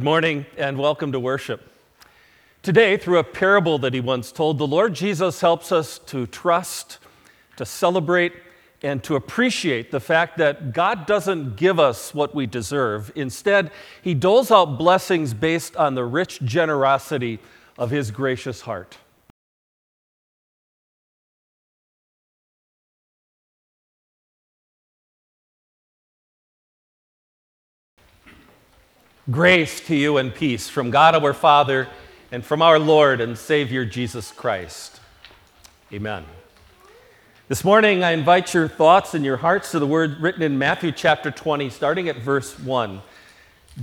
Good morning and welcome to worship. Today, through a parable that he once told, the Lord Jesus helps us to trust, to celebrate, and to appreciate the fact that God doesn't give us what we deserve. Instead, he doles out blessings based on the rich generosity of his gracious heart. Grace to you and peace from God our Father and from our Lord and Savior Jesus Christ. Amen. This morning, I invite your thoughts and your hearts to the word written in Matthew chapter 20, starting at verse 1.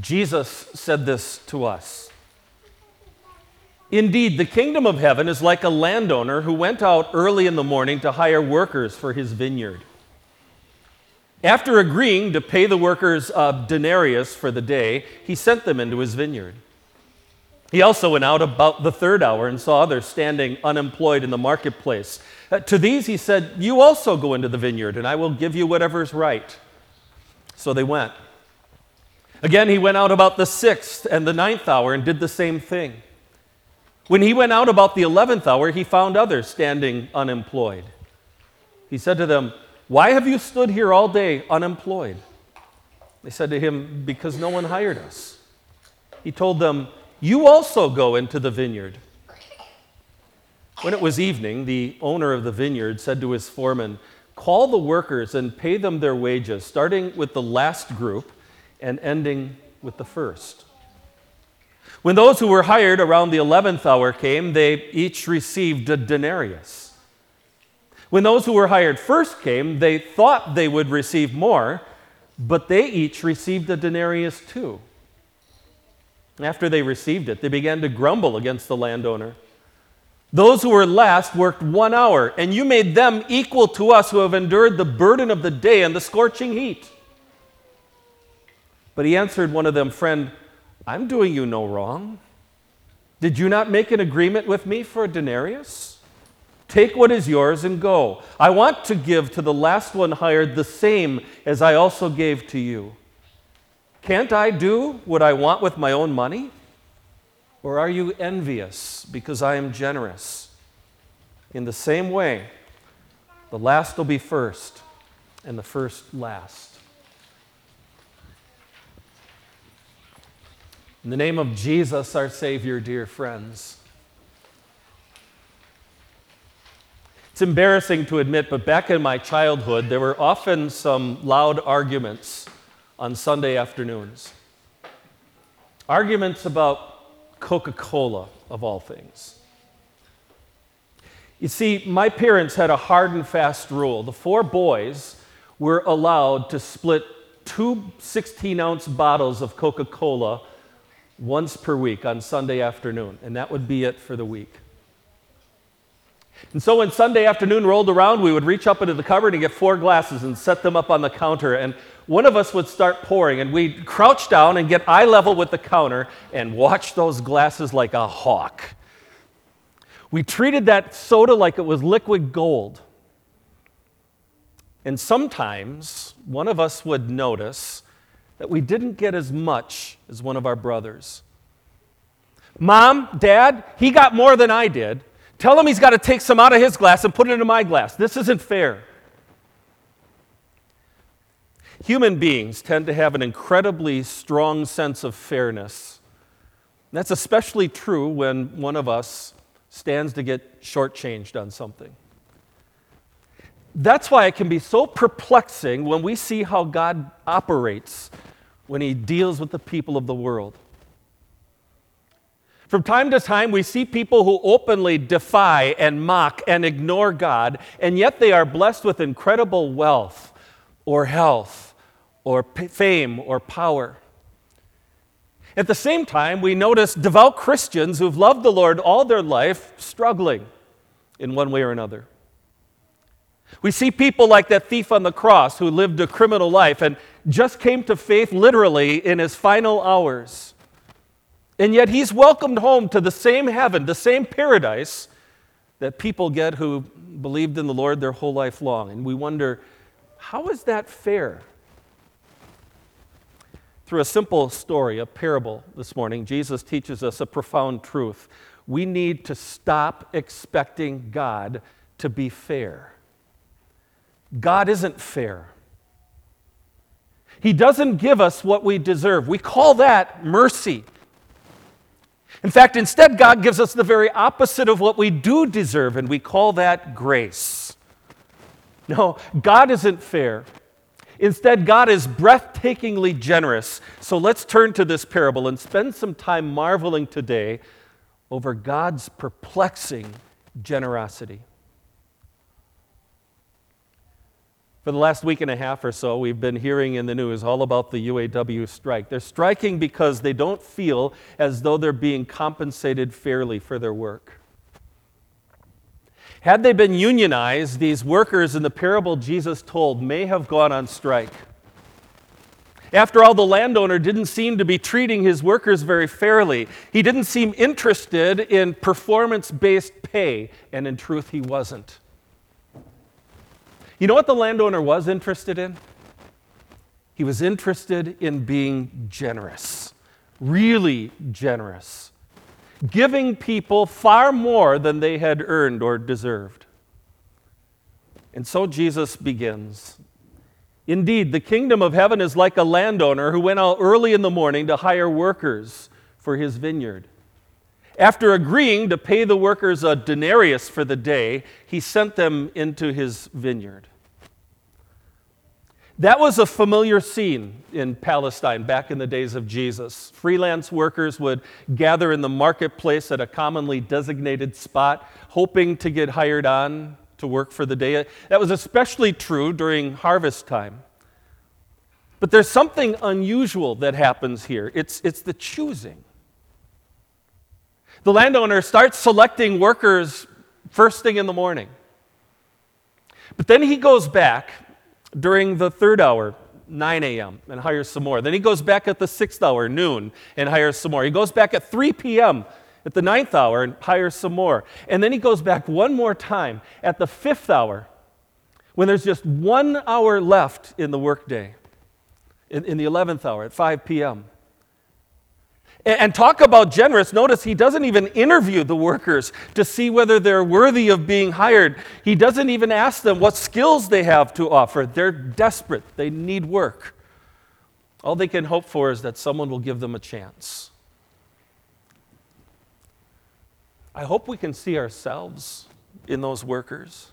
Jesus said this to us Indeed, the kingdom of heaven is like a landowner who went out early in the morning to hire workers for his vineyard. After agreeing to pay the workers a denarius for the day, he sent them into his vineyard. He also went out about the third hour and saw others standing unemployed in the marketplace. Uh, to these he said, You also go into the vineyard, and I will give you whatever is right. So they went. Again, he went out about the sixth and the ninth hour and did the same thing. When he went out about the eleventh hour, he found others standing unemployed. He said to them, why have you stood here all day unemployed? They said to him, Because no one hired us. He told them, You also go into the vineyard. When it was evening, the owner of the vineyard said to his foreman, Call the workers and pay them their wages, starting with the last group and ending with the first. When those who were hired around the 11th hour came, they each received a denarius. When those who were hired first came, they thought they would receive more, but they each received a denarius too. After they received it, they began to grumble against the landowner. Those who were last worked one hour, and you made them equal to us who have endured the burden of the day and the scorching heat. But he answered one of them, Friend, I'm doing you no wrong. Did you not make an agreement with me for a denarius? Take what is yours and go. I want to give to the last one hired the same as I also gave to you. Can't I do what I want with my own money? Or are you envious because I am generous? In the same way, the last will be first, and the first last. In the name of Jesus, our Savior, dear friends, It's embarrassing to admit, but back in my childhood, there were often some loud arguments on Sunday afternoons. Arguments about Coca Cola, of all things. You see, my parents had a hard and fast rule. The four boys were allowed to split two 16 ounce bottles of Coca Cola once per week on Sunday afternoon, and that would be it for the week. And so when Sunday afternoon rolled around, we would reach up into the cupboard and get four glasses and set them up on the counter. And one of us would start pouring, and we'd crouch down and get eye level with the counter and watch those glasses like a hawk. We treated that soda like it was liquid gold. And sometimes one of us would notice that we didn't get as much as one of our brothers. Mom, Dad, he got more than I did. Tell him he's got to take some out of his glass and put it into my glass. This isn't fair. Human beings tend to have an incredibly strong sense of fairness. That's especially true when one of us stands to get shortchanged on something. That's why it can be so perplexing when we see how God operates when He deals with the people of the world. From time to time, we see people who openly defy and mock and ignore God, and yet they are blessed with incredible wealth or health or fame or power. At the same time, we notice devout Christians who've loved the Lord all their life struggling in one way or another. We see people like that thief on the cross who lived a criminal life and just came to faith literally in his final hours. And yet he's welcomed home to the same heaven, the same paradise that people get who believed in the Lord their whole life long. And we wonder, how is that fair? Through a simple story, a parable this morning, Jesus teaches us a profound truth. We need to stop expecting God to be fair. God isn't fair. He doesn't give us what we deserve. We call that mercy. In fact, instead, God gives us the very opposite of what we do deserve, and we call that grace. No, God isn't fair. Instead, God is breathtakingly generous. So let's turn to this parable and spend some time marveling today over God's perplexing generosity. For the last week and a half or so, we've been hearing in the news all about the UAW strike. They're striking because they don't feel as though they're being compensated fairly for their work. Had they been unionized, these workers in the parable Jesus told may have gone on strike. After all, the landowner didn't seem to be treating his workers very fairly. He didn't seem interested in performance based pay, and in truth, he wasn't. You know what the landowner was interested in? He was interested in being generous, really generous, giving people far more than they had earned or deserved. And so Jesus begins. Indeed, the kingdom of heaven is like a landowner who went out early in the morning to hire workers for his vineyard. After agreeing to pay the workers a denarius for the day, he sent them into his vineyard. That was a familiar scene in Palestine back in the days of Jesus. Freelance workers would gather in the marketplace at a commonly designated spot, hoping to get hired on to work for the day. That was especially true during harvest time. But there's something unusual that happens here it's, it's the choosing. The landowner starts selecting workers first thing in the morning. But then he goes back during the third hour, 9 a.m., and hires some more. Then he goes back at the sixth hour, noon, and hires some more. He goes back at 3 p.m. at the ninth hour and hires some more. And then he goes back one more time at the fifth hour when there's just one hour left in the workday, in, in the 11th hour at 5 p.m. And talk about generous. Notice he doesn't even interview the workers to see whether they're worthy of being hired. He doesn't even ask them what skills they have to offer. They're desperate, they need work. All they can hope for is that someone will give them a chance. I hope we can see ourselves in those workers.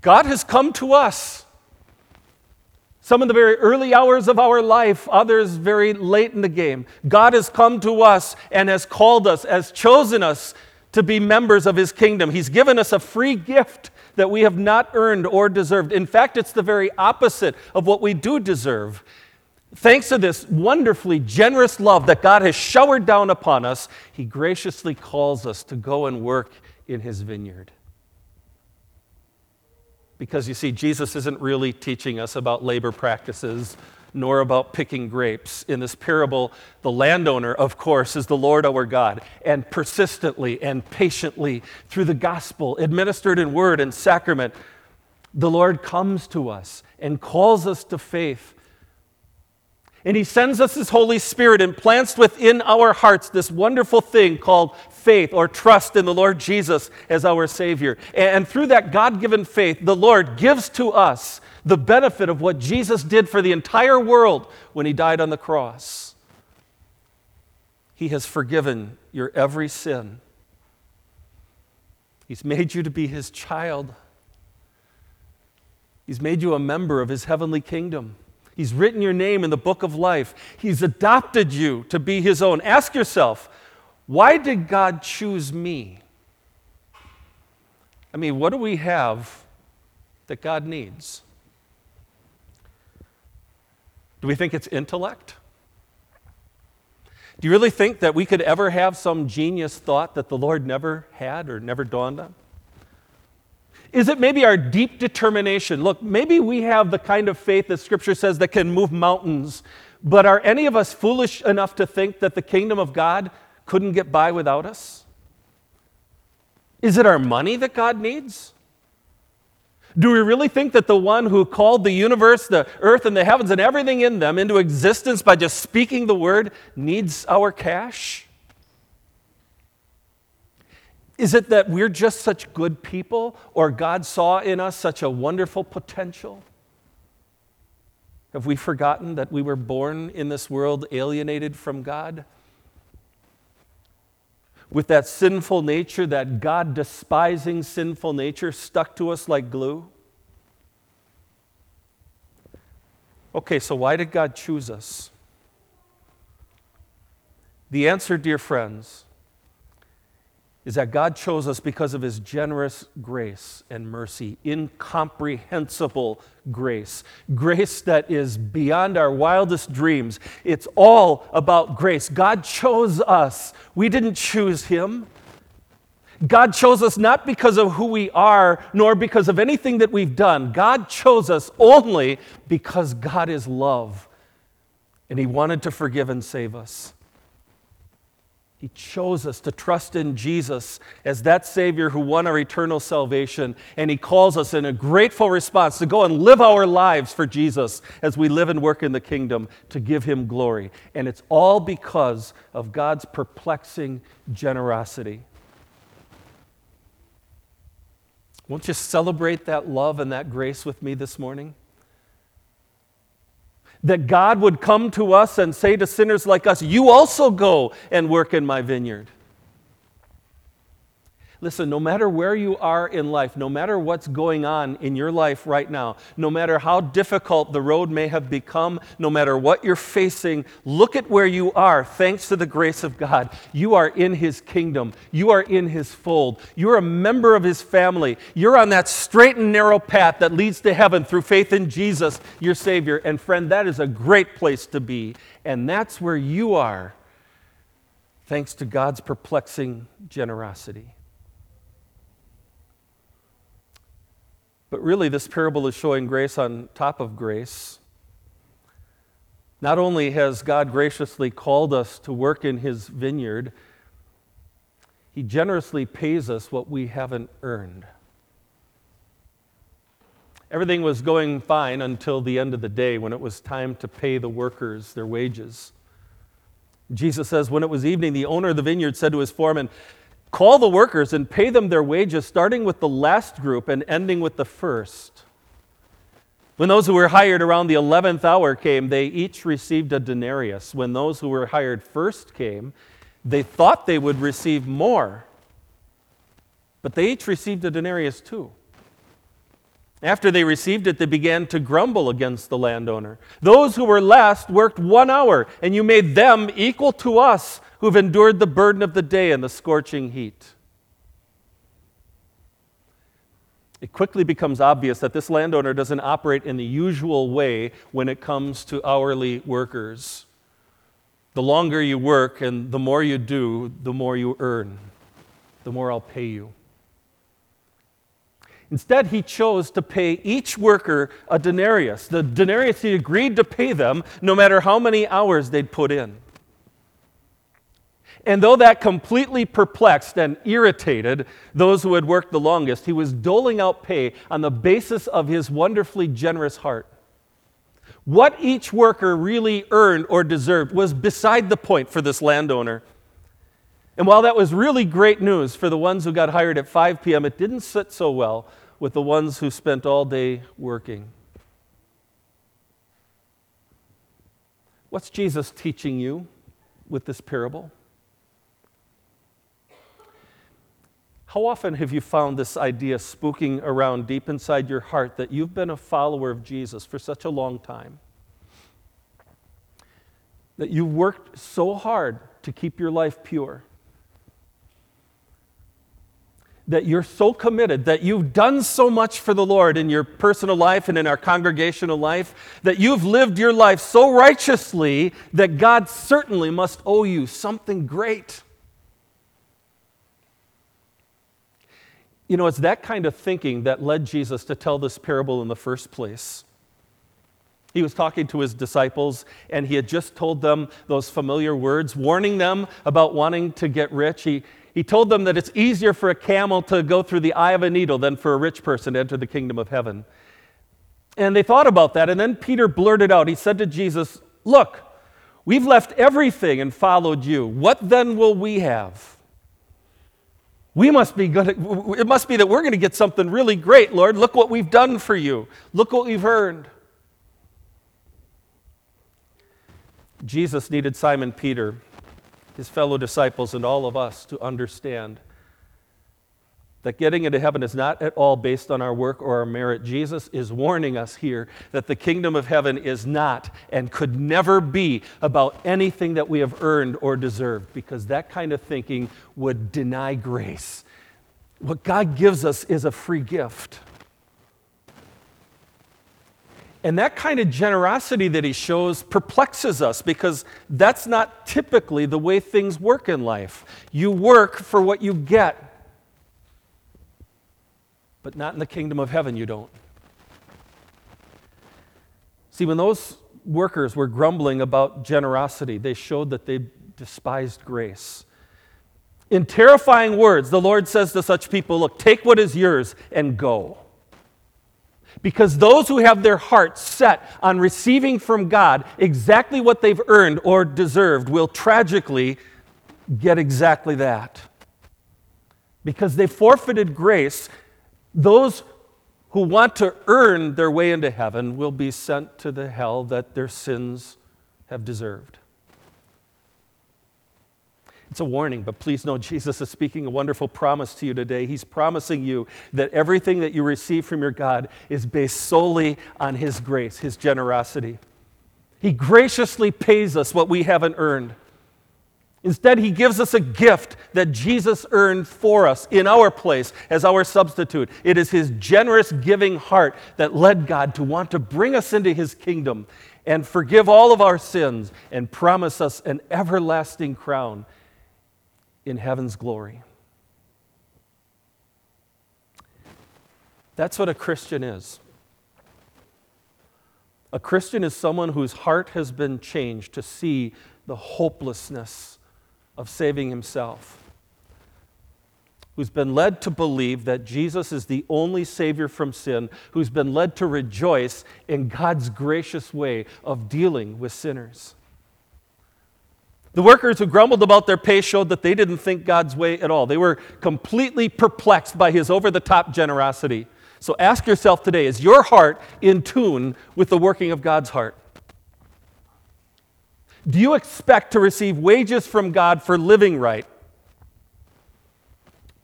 God has come to us some in the very early hours of our life, others very late in the game. God has come to us and has called us, has chosen us to be members of His kingdom. He's given us a free gift that we have not earned or deserved. In fact, it's the very opposite of what we do deserve. Thanks to this wonderfully generous love that God has showered down upon us, He graciously calls us to go and work in His vineyard. Because you see, Jesus isn't really teaching us about labor practices nor about picking grapes. In this parable, the landowner, of course, is the Lord our God. And persistently and patiently, through the gospel, administered in word and sacrament, the Lord comes to us and calls us to faith. And He sends us His Holy Spirit and plants within our hearts this wonderful thing called faith or trust in the Lord Jesus as our Savior. And through that God given faith, the Lord gives to us the benefit of what Jesus did for the entire world when He died on the cross. He has forgiven your every sin. He's made you to be His child. He's made you a member of His heavenly kingdom. He's written your name in the book of life. He's adopted you to be His own. Ask yourself, why did God choose me? I mean, what do we have that God needs? Do we think it's intellect? Do you really think that we could ever have some genius thought that the Lord never had or never dawned on? Is it maybe our deep determination? Look, maybe we have the kind of faith that Scripture says that can move mountains, but are any of us foolish enough to think that the kingdom of God couldn't get by without us? Is it our money that God needs? Do we really think that the one who called the universe, the earth, and the heavens, and everything in them into existence by just speaking the word needs our cash? Is it that we're just such good people, or God saw in us such a wonderful potential? Have we forgotten that we were born in this world alienated from God? With that sinful nature, that God despising sinful nature stuck to us like glue? Okay, so why did God choose us? The answer, dear friends, is that God chose us because of his generous grace and mercy, incomprehensible grace, grace that is beyond our wildest dreams. It's all about grace. God chose us, we didn't choose him. God chose us not because of who we are, nor because of anything that we've done. God chose us only because God is love, and he wanted to forgive and save us. He chose us to trust in Jesus as that Savior who won our eternal salvation. And He calls us in a grateful response to go and live our lives for Jesus as we live and work in the kingdom to give Him glory. And it's all because of God's perplexing generosity. Won't you celebrate that love and that grace with me this morning? That God would come to us and say to sinners like us, You also go and work in my vineyard. Listen, no matter where you are in life, no matter what's going on in your life right now, no matter how difficult the road may have become, no matter what you're facing, look at where you are thanks to the grace of God. You are in His kingdom, you are in His fold, you're a member of His family, you're on that straight and narrow path that leads to heaven through faith in Jesus, your Savior. And friend, that is a great place to be. And that's where you are thanks to God's perplexing generosity. But really, this parable is showing grace on top of grace. Not only has God graciously called us to work in His vineyard, He generously pays us what we haven't earned. Everything was going fine until the end of the day when it was time to pay the workers their wages. Jesus says, When it was evening, the owner of the vineyard said to his foreman, Call the workers and pay them their wages, starting with the last group and ending with the first. When those who were hired around the 11th hour came, they each received a denarius. When those who were hired first came, they thought they would receive more, but they each received a denarius too. After they received it, they began to grumble against the landowner. Those who were last worked one hour, and you made them equal to us who've endured the burden of the day and the scorching heat. It quickly becomes obvious that this landowner doesn't operate in the usual way when it comes to hourly workers. The longer you work and the more you do, the more you earn, the more I'll pay you. Instead, he chose to pay each worker a denarius. The denarius he agreed to pay them no matter how many hours they'd put in. And though that completely perplexed and irritated those who had worked the longest, he was doling out pay on the basis of his wonderfully generous heart. What each worker really earned or deserved was beside the point for this landowner. And while that was really great news for the ones who got hired at 5 p.m., it didn't sit so well with the ones who spent all day working. What's Jesus teaching you with this parable? How often have you found this idea spooking around deep inside your heart that you've been a follower of Jesus for such a long time? That you've worked so hard to keep your life pure? That you're so committed, that you've done so much for the Lord in your personal life and in our congregational life, that you've lived your life so righteously that God certainly must owe you something great. You know, it's that kind of thinking that led Jesus to tell this parable in the first place. He was talking to his disciples, and he had just told them those familiar words, warning them about wanting to get rich. He, He told them that it's easier for a camel to go through the eye of a needle than for a rich person to enter the kingdom of heaven. And they thought about that, and then Peter blurted out, he said to Jesus, Look, we've left everything and followed you. What then will we have? We must be good. It must be that we're going to get something really great, Lord. Look what we've done for you. Look what we've earned. Jesus needed Simon Peter, his fellow disciples, and all of us to understand that getting into heaven is not at all based on our work or our merit. Jesus is warning us here that the kingdom of heaven is not and could never be about anything that we have earned or deserved, because that kind of thinking would deny grace. What God gives us is a free gift. And that kind of generosity that he shows perplexes us because that's not typically the way things work in life. You work for what you get, but not in the kingdom of heaven, you don't. See, when those workers were grumbling about generosity, they showed that they despised grace. In terrifying words, the Lord says to such people, Look, take what is yours and go. Because those who have their hearts set on receiving from God exactly what they've earned or deserved will tragically get exactly that. Because they forfeited grace, those who want to earn their way into heaven will be sent to the hell that their sins have deserved. It's a warning, but please know Jesus is speaking a wonderful promise to you today. He's promising you that everything that you receive from your God is based solely on His grace, His generosity. He graciously pays us what we haven't earned. Instead, He gives us a gift that Jesus earned for us in our place as our substitute. It is His generous giving heart that led God to want to bring us into His kingdom and forgive all of our sins and promise us an everlasting crown in heaven's glory. That's what a Christian is. A Christian is someone whose heart has been changed to see the hopelessness of saving himself, who's been led to believe that Jesus is the only Savior from sin, who's been led to rejoice in God's gracious way of dealing with sinners. The workers who grumbled about their pay showed that they didn't think God's way at all. They were completely perplexed by his over the top generosity. So ask yourself today is your heart in tune with the working of God's heart? Do you expect to receive wages from God for living right?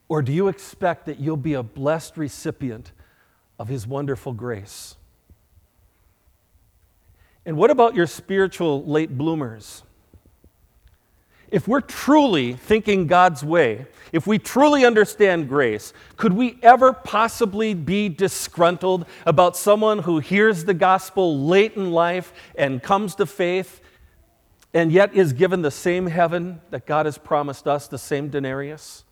Or do you expect that you'll be a blessed recipient of his wonderful grace? And what about your spiritual late bloomers? If we're truly thinking God's way, if we truly understand grace, could we ever possibly be disgruntled about someone who hears the gospel late in life and comes to faith and yet is given the same heaven that God has promised us, the same denarius?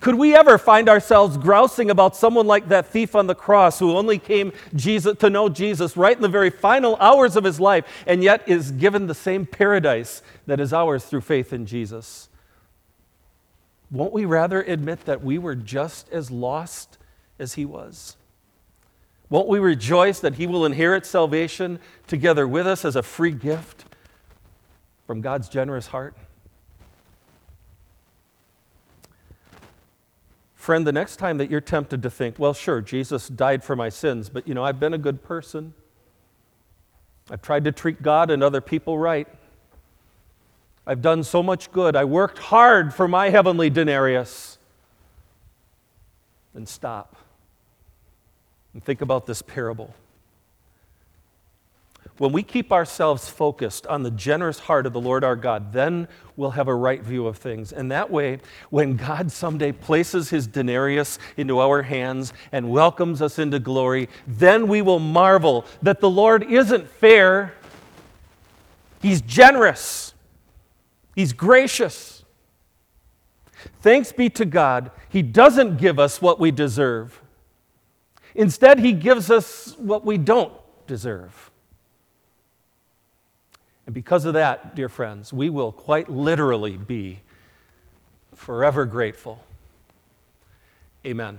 Could we ever find ourselves grousing about someone like that thief on the cross who only came Jesus, to know Jesus right in the very final hours of his life and yet is given the same paradise that is ours through faith in Jesus? Won't we rather admit that we were just as lost as he was? Won't we rejoice that he will inherit salvation together with us as a free gift from God's generous heart? Friend, the next time that you're tempted to think, well, sure, Jesus died for my sins, but you know, I've been a good person. I've tried to treat God and other people right. I've done so much good. I worked hard for my heavenly denarius. Then stop and think about this parable when we keep ourselves focused on the generous heart of the Lord our God, then we'll have a right view of things. And that way, when God someday places his denarius into our hands and welcomes us into glory, then we will marvel that the Lord isn't fair, he's generous, he's gracious. Thanks be to God, he doesn't give us what we deserve. Instead, he gives us what we don't deserve. And because of that, dear friends, we will quite literally be forever grateful. Amen.